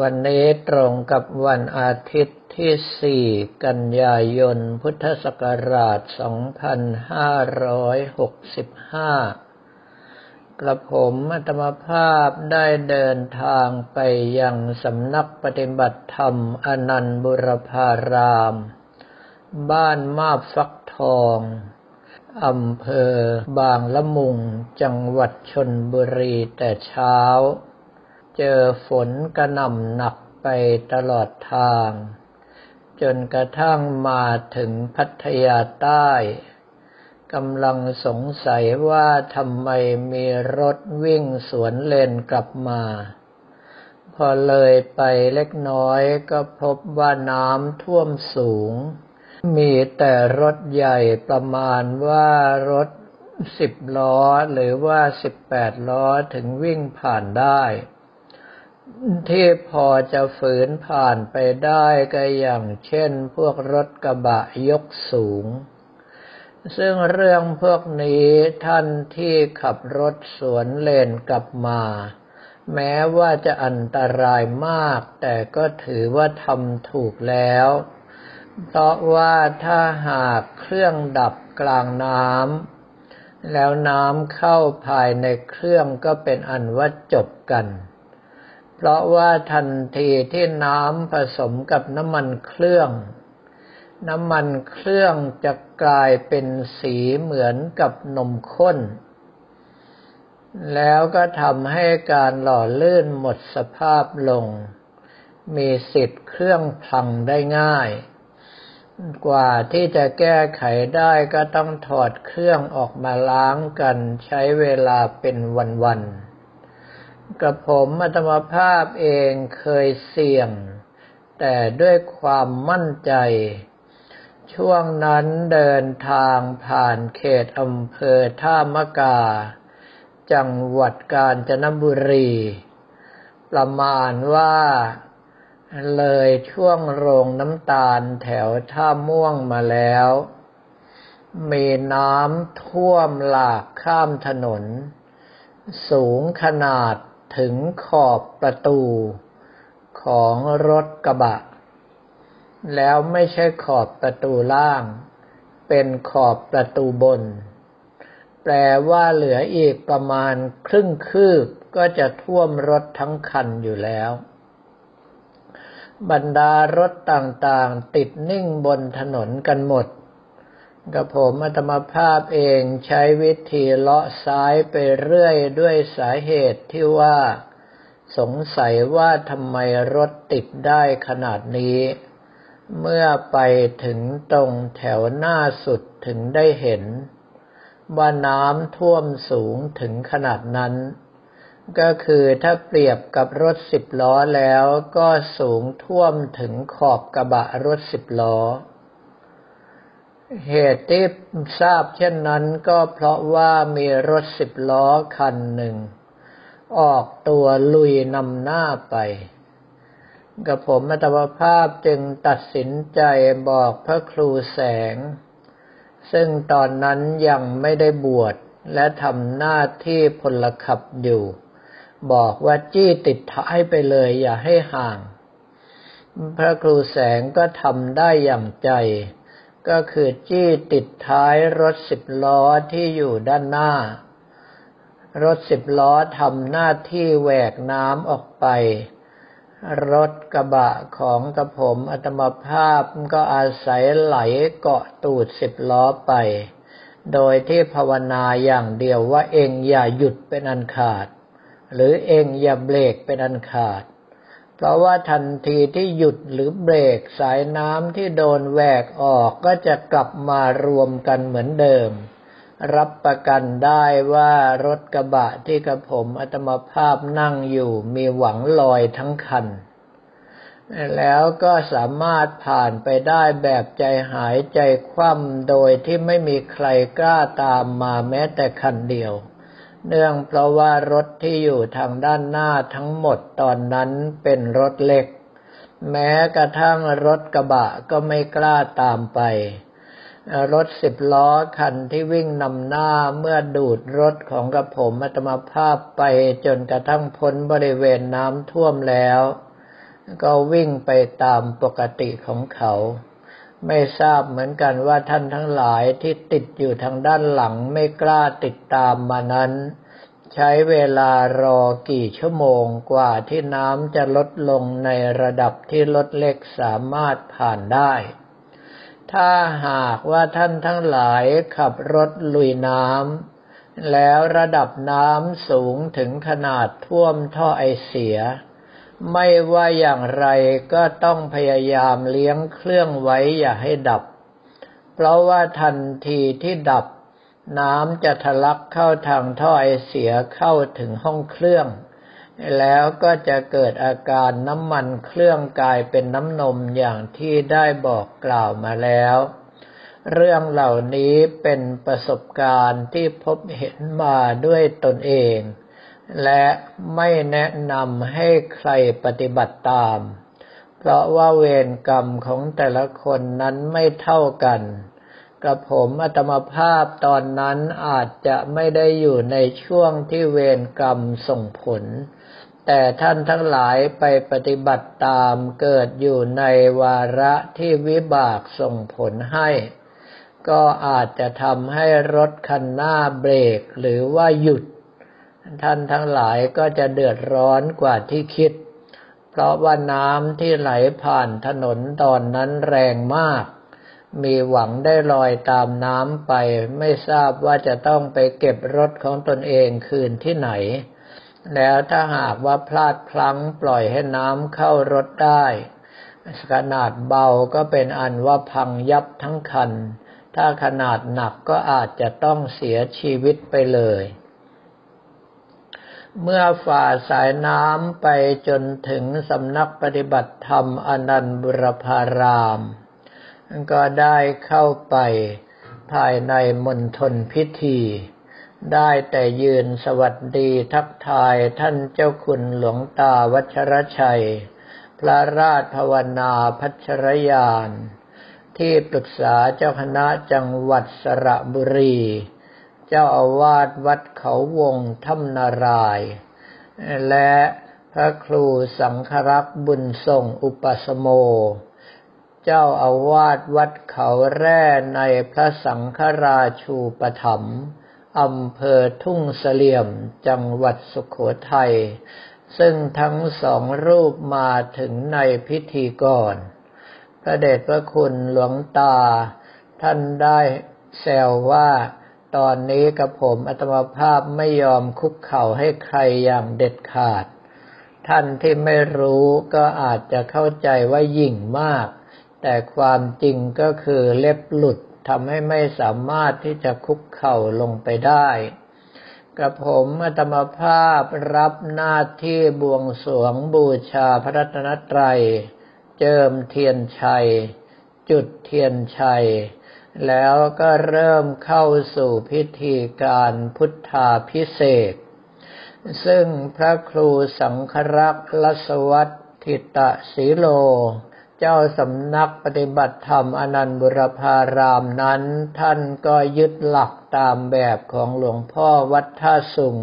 วันนี้ตรงกับวันอาทิตย์ที่ 4 กันยายน พุทธศักราช 2565 กระผมอัตมภาพได้เดินทางไปยังสำนักปฏิบัติธรรมอนันต์บุรพาราม บ้านมาบฟักทองอำเภอบางละมุง จังหวัดชนบุรีแต่เช้า เจอฝนกระหน่ำหนักไปตลอดทาง จนกระทั่งมาถึงพัทยาใต้กำลังสงสัยว่าทำไมมีรถวิ่งสวนเลนกลับมา พอเลยไปเล็กน้อยก็พบว่าน้ำท่วมสูง มีแต่รถใหญ่ประมาณว่ารถสิบล้อหรือว่าสิบแปดล้อถึงวิ่งผ่านได้ ที่พอจะฝืนผ่านไปได้ก็อย่างเช่นพวกรถกระบะยกสูง ซึ่งเรื่องพวกนี้ท่านที่ขับรถสวนเลนกลับมา แม้ว่าจะอันตรายมาก แต่ก็ถือว่าทำถูกแล้ว เพราะว่าถ้าหากเครื่องดับกลางน้ำแล้วน้ำเข้าภายในเครื่องก็เป็นอันว่าจบกัน เพราะว่าทันทีที่น้ำผสมกับน้ำมันเครื่อง น้ำมันเครื่องจะกลายเป็นสีเหมือนกับนมข้น แล้วก็ทำให้การหล่อลื่นหมดสภาพลง มีสิทธิ์เครื่องพังได้ง่าย กว่าที่จะแก้ไขได้ก็ต้องถอดเครื่องออกมาล้างกันใช้เวลาเป็นวันๆ กระผมอัตมภาพเองเคยเสี่ยง แต่ด้วยความมั่นใจ ช่วงนั้นเดินทางผ่านเขตอำเภอท่ามะกา จังหวัดกาญจนบุรี ประมาณว่าเลยช่วงโรงน้ำตาลแถวท่าม่วงมาแล้ว มีน้ำท่วมหลากข้ามถนน สูงขนาด ถึงขอบประตูของรถกระบะ แล้วไม่ใช่ขอบประตูล่าง เป็นขอบประตูบน แปลว่าเหลืออีกประมาณครึ่งคืบก็จะท่วมรถทั้งคันอยู่แล้ว บรรดารถต่างๆติดนิ่งบนถนนกันหมด กับผมอัตมภาพเองใช้วิธีเลาะซ้ายไปเรื่อยด้วยสาเหตุที่ว่า สงสัยว่าทำไมรถติดได้ขนาดนี้ เมื่อไปถึงตรงแถวหน้าสุดถึงได้เห็น ว่าน้ำท่วมสูงถึงขนาดนั้น ก็คือถ้าเปรียบกับรถสิบล้อแล้วก็สูงท่วมถึงขอบกระบะรถสิบล้อ เหตุที่ทราบเช่นนั้นก็เพราะว่ามีรถสิบล้อคันหนึ่ง ออกตัวลุยนำหน้าไปกับผมอัตวภาพจึงตัดสินใจบอกพระครูแสง ซึ่งตอนนั้นยังไม่ได้บวชและทำหน้าที่พลขับอยู่ บอกว่าจี้ติดท้ายไปเลยอย่าให้ห่าง พระครูแสงก็ทำได้อย่างใจ ก็คือจี้ติดท้ายรถสิบล้อที่อยู่ด้านหน้า รถสิบล้อทำหน้าที่แหวกน้ำออกไป รถกระบะของกระผมอัตมภาพก็อาศัยไหลเกาะตูดสิบล้อไป โดยที่ภาวนาอย่างเดียวว่าเองอย่าหยุดเป็นอันขาด หรือเองอย่าเบรกเป็นอันขาด เพราะว่าทันทีที่หยุดหรือเบรกสายน้ำที่โดนแหวกออกก็จะกลับมารวมกันเหมือนเดิม รับประกันได้ว่ารถกระบะที่กระผมอัตมภาพนั่งอยู่มีหวังลอยทั้งคัน แล้วก็สามารถผ่านไปได้แบบใจหายใจคว่ำโดยที่ไม่มีใครกล้าตามมาแม้แต่คันเดียว เนื่องเพราะว่ารถที่อยู่ทางด้านหน้าทั้งหมดตอนนั้นเป็นรถเล็ก แม้กระทั่งรถกระบะก็ไม่กล้าตามไป รถสิบล้อคันที่วิ่งนำหน้าเมื่อดูดรถของกระผมอัตมาภาพไปจนกระทั่งพ้นบริเวณน้ำท่วมแล้ว ก็วิ่งไปตามปกติของเขา ไม่ทราบเหมือนกันว่าท่านทั้งหลายที่ติดอยู่ทางด้านหลังไม่กล้าติดตามมานั้น ใช้เวลารอกี่ชั่วโมงกว่าที่น้ำจะลดลงในระดับที่รถเล็กสามารถผ่านได้ ถ้าหากว่าท่านทั้งหลายขับรถลุยน้ำแล้วระดับน้ำสูงถึงขนาดท่วมท่อไอเสีย ไม่ว่าอย่างไรก็ต้องพยายามเลี้ยงเครื่องไว้อย่าให้ดับ เพราะว่าทันทีที่ดับ น้ำจะทะลักเข้าทางท่อไอเสียเข้าถึงห้องเครื่อง แล้วก็จะเกิดอาการน้ำมันเครื่องกลายเป็นน้ำนมอย่างที่ได้บอกกล่าวมาแล้ว เรื่องเหล่านี้เป็นประสบการณ์ที่พบเห็นมาด้วยตนเอง และไม่แนะนำให้ใครปฏิบัติตาม เพราะว่าเวรกรรมของแต่ละคนนั้นไม่เท่ากันกับผมอัตมภาพตอนนั้นอาจจะไม่ได้อยู่ในช่วงที่เวรกรรมส่งผล แต่ท่านทั้งหลายไปปฏิบัติตามเกิดอยู่ในวาระที่วิบากส่งผลให้ก็อาจจะทำให้รถคันหน้าเบรกหรือว่าหยุด ท่านทั้งหลายก็จะเดือดร้อนกว่าที่คิด เพราะว่าน้ำที่ไหลผ่านถนนตอนนั้นแรงมาก มีหวังได้ลอยตามน้ำไป ไม่ทราบว่าจะต้องไปเก็บรถของตนเองคืนที่ไหน แล้วถ้าหากว่าพลาดพลั้งปล่อยให้น้ำเข้ารถได้ ขนาดเบาก็เป็นอันว่าพังยับทั้งคัน ถ้าขนาดหนักก็อาจจะต้องเสียชีวิตไปเลย เมื่อฝ่าสายน้ำไปจนถึงสำนักปฏิบัติธรรมอนันบุรพาราม ก็ได้เข้าไปภายในมณฑลพิธี ได้แต่ยืนสวัสดีทักทายท่านเจ้าคุณหลวงตาวัชรชัย พระราชภาวนาพัชรยาน ที่ปรึกษาเจ้าคณะจังหวัดสระบุรี เจ้าอาวาสวัดเขาวงถ้ำนาราย และพระครูสังครักษ์บุญส่งอุปสโม เจ้าอาวาสวัดเขาแร่ในพระสังฆราชูปถัมภ์อำเภอทุ่งเสลี่ยมจังหวัดสุขโขทัย ซึ่งทั้งสองรูปมาถึงในพิธีก่อน พระเดชพระคุณหลวงตา ท่านได้แซวว่า ตอนนี้กับผมอัตมาภาพไม่ยอมคุกเข่าให้ใครอย่างเด็ดขาด ท่านที่ไม่รู้ก็อาจจะเข้าใจว่ายิ่งมาก แต่ความจริงก็คือเล็บหลุดทำให้ไม่สามารถที่จะคุกเข่าลงไปได้กระผมอัตมภาพรับหน้าที่บวงสรวงบูชาพระรัตนตรัย เจิมเทียนชัย จุดเทียนชัย แล้วก็เริ่มเข้าสู่พิธีการพุทธาพิเศษ ซึ่งพระครูสังครักษ์ลสวัตทิตะสีโล เจ้าสำนักปฏิบัติธรรมอนันต์บุรพารามนั้น ท่านก็ยึดหลักตามแบบของหลวงพ่อวัดท่าสุง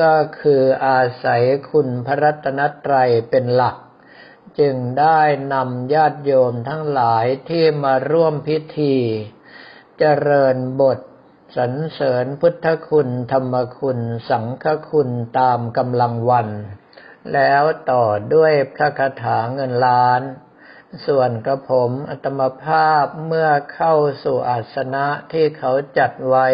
ก็คืออาศัยคุณพระรัตนตรัยเป็นหลัก จึงได้นำญาติโยมทั้งหลายที่มาร่วมพิธี เจริญบทสรรเสริญพุทธคุณธรรมคุณสังฆคุณตามกำลังวัน แล้วต่อด้วยพระคาถาเงินล้าน ส่วนกระผมอัตมภาพเมื่อเข้าสู่อาสนะที่เขาจัดไว้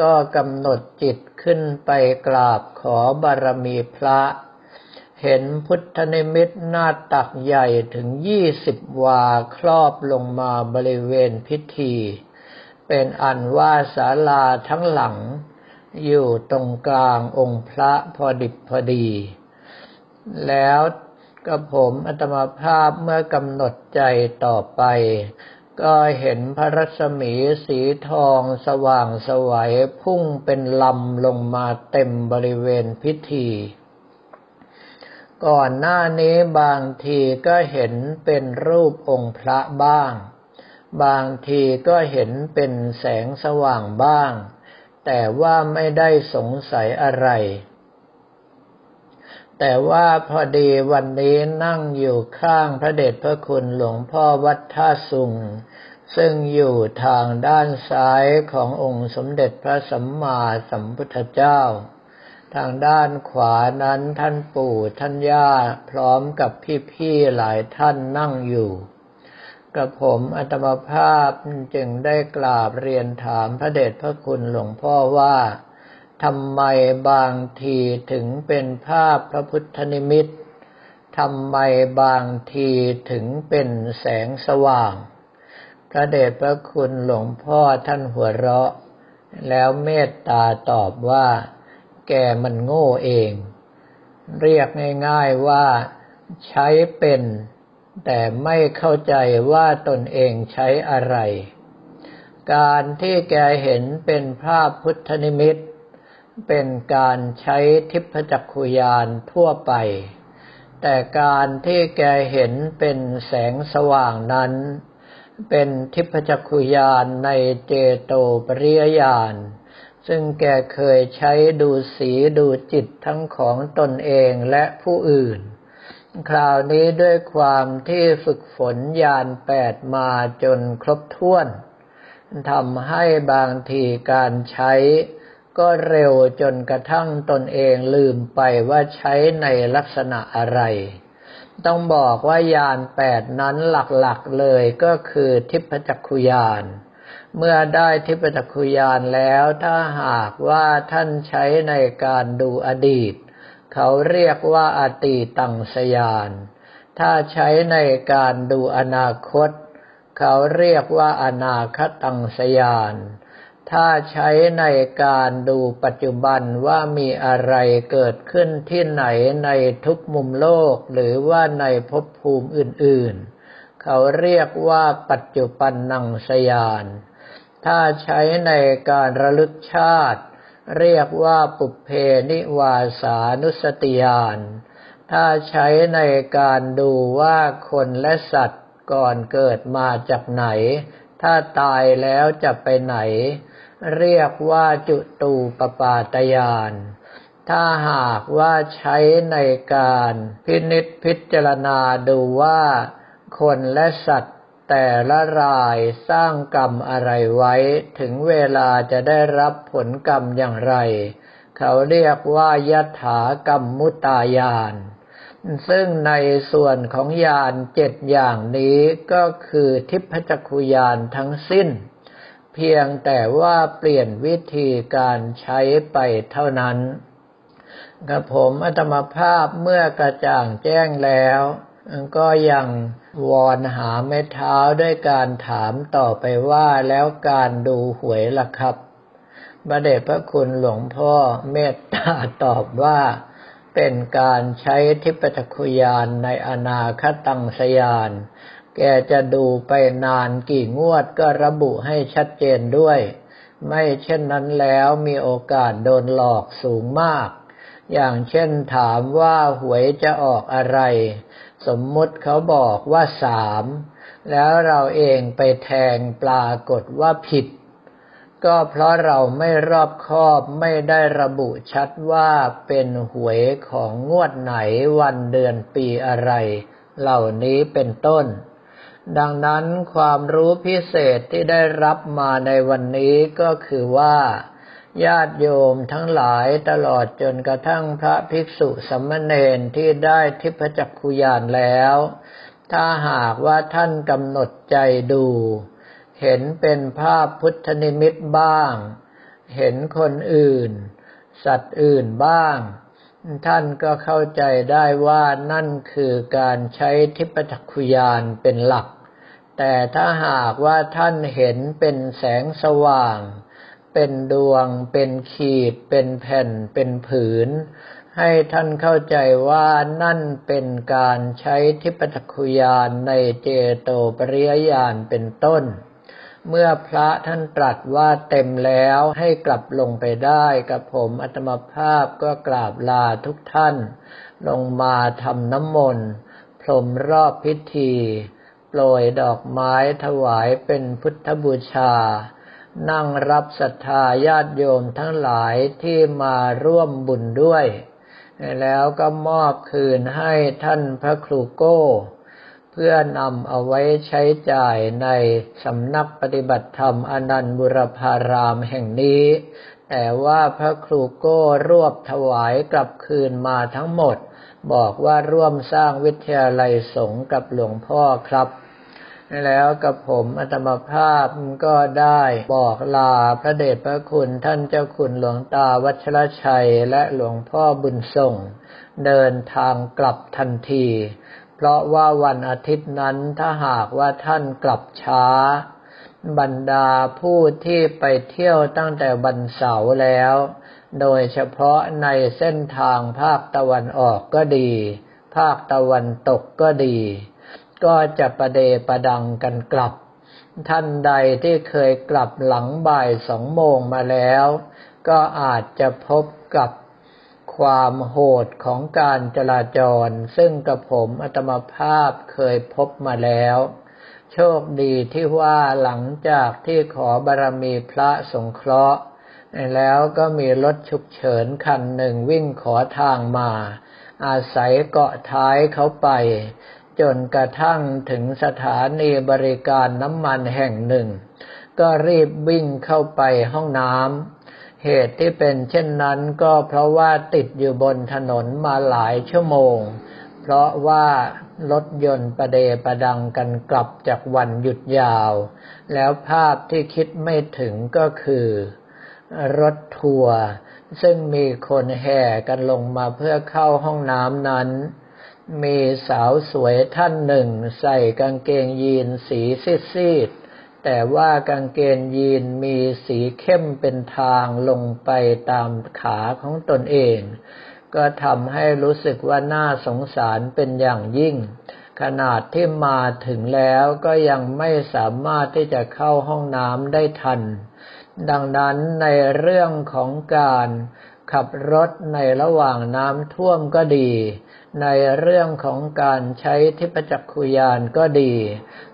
ก็กำหนดจิตขึ้นไปกราบขอบารมีพระ เห็นพุทธนิมิตหน้าตักใหญ่ถึงยี่สิบวาครอบลงมาบริเวณพิธี เป็นอันว่าศาลาทั้งหลัง อยู่ตรงกลางองค์พระพอดิบพอดี แล้วกับผมอัตมาภาพเมื่อกำหนดใจต่อไป ก็เห็นพระรัศมีสีทองสว่างสวัยพุ่งเป็นลำลงมาเต็มบริเวณพิธี ก่อนหน้านี้บางทีก็เห็นเป็นรูปองค์พระบ้าง บางทีก็เห็นเป็นแสงสว่างบ้าง แต่ว่าไม่ได้สงสัยอะไร แต่ว่าพอดีวันนี้นั่งอยู่ข้างพระเดชพระคุณหลวงพ่อวัดท่าสุงซึ่งอยู่ทางด้านซ้ายขององค์สมเด็จพระสัมมาสัมพุทธเจ้า ทางด้านขวานั้นท่านปู่ท่านย่าพร้อมกับพี่ๆหลายท่านนั่งอยู่กับผมอัตมภาพจึงได้กราบเรียนถามพระเดชพระคุณหลวงพ่อว่าทำไมบางทีถึงเป็นภาพพระพุทธนิมิตทำไมบางทีถึงเป็นแสงสว่าง พระเดชพระคุณหลวงพ่อท่านหัวเราะ แล้วเมตตาตอบว่า แกมันโง่เอง เรียกง่ายๆว่าใช้เป็น แต่ไม่เข้าใจว่าตนเองใช้อะไร การที่แกเห็นเป็นภาพพุทธนิมิต เป็นการใช้ทิพจักขุยานทั่วไป แต่การที่แกเห็นเป็นแสงสว่างนั้น เป็นทิพจักขุยานในเจโตปริยญาณ ซึ่งแกเคยใช้ดูสีดูจิตทั้งของตนเองและผู้อื่น คราวนี้ด้วยความที่ฝึกฝนยานแปดมาจนครบถ้วนทำให้บางทีการใช้ก็เร็วจนกระทั่งตนเองลืมไปว่าใช้ในลักษณะอะไร ต้องบอกว่ายานแปดนั้นหลักๆเลยก็คือทิพจักขุยาน เมื่อได้ทิพจักขุยานแล้วถ้าหากว่าท่านใช้ในการดูอดีต เขาเรียกว่าอติตังสยาน ถ้าใช้ในการดูอนาคต เขาเรียกว่าอนาคตังสยาน ถ้าใช้ในการดูปัจจุบันว่ามีอะไรเกิดขึ้นที่ไหนในทุกมุมโลกหรือว่าในภพภูมิอื่นๆ เขาเรียกว่าปัจจุบันนังสยาน ถ้าใช้ในการระลึกชาติ เรียกว่าปุเพนิวาสานุสติยาน ถ้าใช้ในการดูว่าคนและสัตว์ก่อนเกิดมาจากไหน ถ้าตายแล้วจะไปไหน เรียกว่าจุตูปปาตยาน ถ้าหากว่าใช้ในการพินิษพิจารณาดูว่าคนและสัตว์ แต่ละรายสร้างกรรมอะไรไว้ ถึงเวลาจะได้รับผลกรรมอย่างไร เขาเรียกว่ายถากรรมมุตายาน ซึ่งในส่วนของยานเจ็ดอย่างนี้ก็คือทิพจักขุยานทั้งสิ้น เพียงแต่ว่าเปลี่ยนวิธีการใช้ไปเท่านั้นกับผมอัตมภาพเมื่อกระจ่างแจ้งแล้ว ก็ยัง วอนหาแม่เท้าด้วยการถามต่อไปว่าแล้วการดูหวยล่ะครับบระเดชพระคุณหลวงพ่อเมตตาตอบว่า เป็นการใช้ทิพจัคุยานในอนาคตังสยาน แกจะดูไปนานกี่งวดก็ระบุให้ชัดเจนด้วย ไม่เช่นนั้นแล้วมีโอกาสโดนหลอกสูงมาก อย่างเช่นถามว่าหวยจะออกอะไร สมมุติเขาบอกว่าสามแล้วเราเองไปแทงปรากฏว่าผิด ก็เพราะเราไม่รอบคอบไม่ได้ระบุชัดว่าเป็นหวยของงวดไหนวันเดือนปีอะไร เหล่านี้เป็นต้น ดังนั้นความรู้พิเศษที่ได้รับมาในวันนี้ก็คือว่า ญาติโยมทั้งหลายตลอดจนกระทั่งพระภิกษุสัมมเนนที่ได้ทิพจักขุยานแล้ว ถ้าหากว่าท่านกำหนดใจดู เห็นเป็นภาพพุทธนิมิตบ้าง เห็นคนอื่น สัตว์อื่นบ้าง ท่านก็เข้าใจได้ว่านั่นคือการใช้ทิพจักขุยานเป็นหลัก แต่ถ้าหากว่าท่านเห็นเป็นแสงสว่าง เป็นดวง เป็นขีด เป็นแผ่น เป็นผืน ให้ท่านเข้าใจว่านั่นเป็นการใช้ทิพจักขุยานในเจโตปริยญาณเป็นต้น เมื่อพระท่านตรัสว่าเต็มแล้วให้กลับลงไปได้กับผมอัตมภาพก็กราบลาทุกท่าน ลงมาทำน้ำมนต์พรมรอบพิธี โปรยดอกไม้ถวายเป็นพุทธบูชา นั่งรับศรัทธาญาติโยมทั้งหลายที่มาร่วมบุญด้วย แล้วก็มอบคืนให้ท่านพระครูโก้ เพื่อนำเอาไว้ใช้จ่ายในสำนักปฏิบัติธรรมอนันต์บุรพารามแห่งนี้ แต่ว่าพระครูโก้รวบถวายกลับคืนมาทั้งหมด บอกว่าร่วมสร้างวิทยาลัยสงฆ์กับหลวงพ่อครับ แล้วกับผมอัตมภาพก็ได้บอกลาพระเดชพระคุณท่านเจ้าคุณหลวงตาวัชรชัยและหลวงพ่อบุญส่ง เดินทางกลับทันที เพราะว่าวันอาทิตย์นั้นถ้าหากว่าท่านกลับช้า บรรดาผู้ที่ไปเที่ยวตั้งแต่วันเสาร์แล้ว โดยเฉพาะในเส้นทางภาคตะวันออกก็ดี ภาคตะวันตกก็ดี ก็จะประเดประดังกันกลับ ท่านใดที่เคยกลับหลังบ่ายสองโมงมาแล้ว ก็อาจจะพบกับความโหดของการจราจร ซึ่งกับผมอัตมภาพเคยพบมาแล้ว โชคดีที่ว่าหลังจากที่ขอบารมีพระสงเคราะห์แล้วก็มีรถฉุกเฉินคันหนึ่งวิ่งขอทางมา อาศัยเกาะท้ายเขาไป จนกระทั่งถึงสถานีบริการน้ำมันแห่งหนึ่ง ก็รีบวิ่งเข้าไปห้องน้ำ เหตุที่เป็นเช่นนั้นก็เพราะว่าติดอยู่บนถนนมาหลายชั่วโมง เพราะว่ารถยนต์ประเดประดังกันกลับจากวันหยุดยาว แล้วภาพที่คิดไม่ถึงก็คือ รถทัวร์ซึ่งมีคนแห่กันลงมาเพื่อเข้าห้องน้ำนั้น มีสาวสวยท่านหนึ่ง ใส่กางเกงยีนสีซีดๆแต่ว่ากางเกงยีนมีสีเข้มเป็นทางลงไปตามขาของตนเอง ก็ทำให้รู้สึกว่าน่าสงสารเป็นอย่างยิ่ง ขนาดที่มาถึงแล้วก็ยังไม่สามารถที่จะเข้าห้องน้ำได้ทัน ดังนั้นในเรื่องของการขับรถในระหว่างน้ำท่วมก็ดี ในเรื่องของการใช้ทิพจักขุยานก็ดี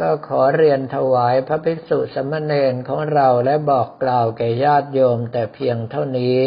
ก็ขอเรียนถวายพระภิกษุสมณเณรของเราและบอกกล่าวแก่ญาติโยมแต่เพียงเท่านี้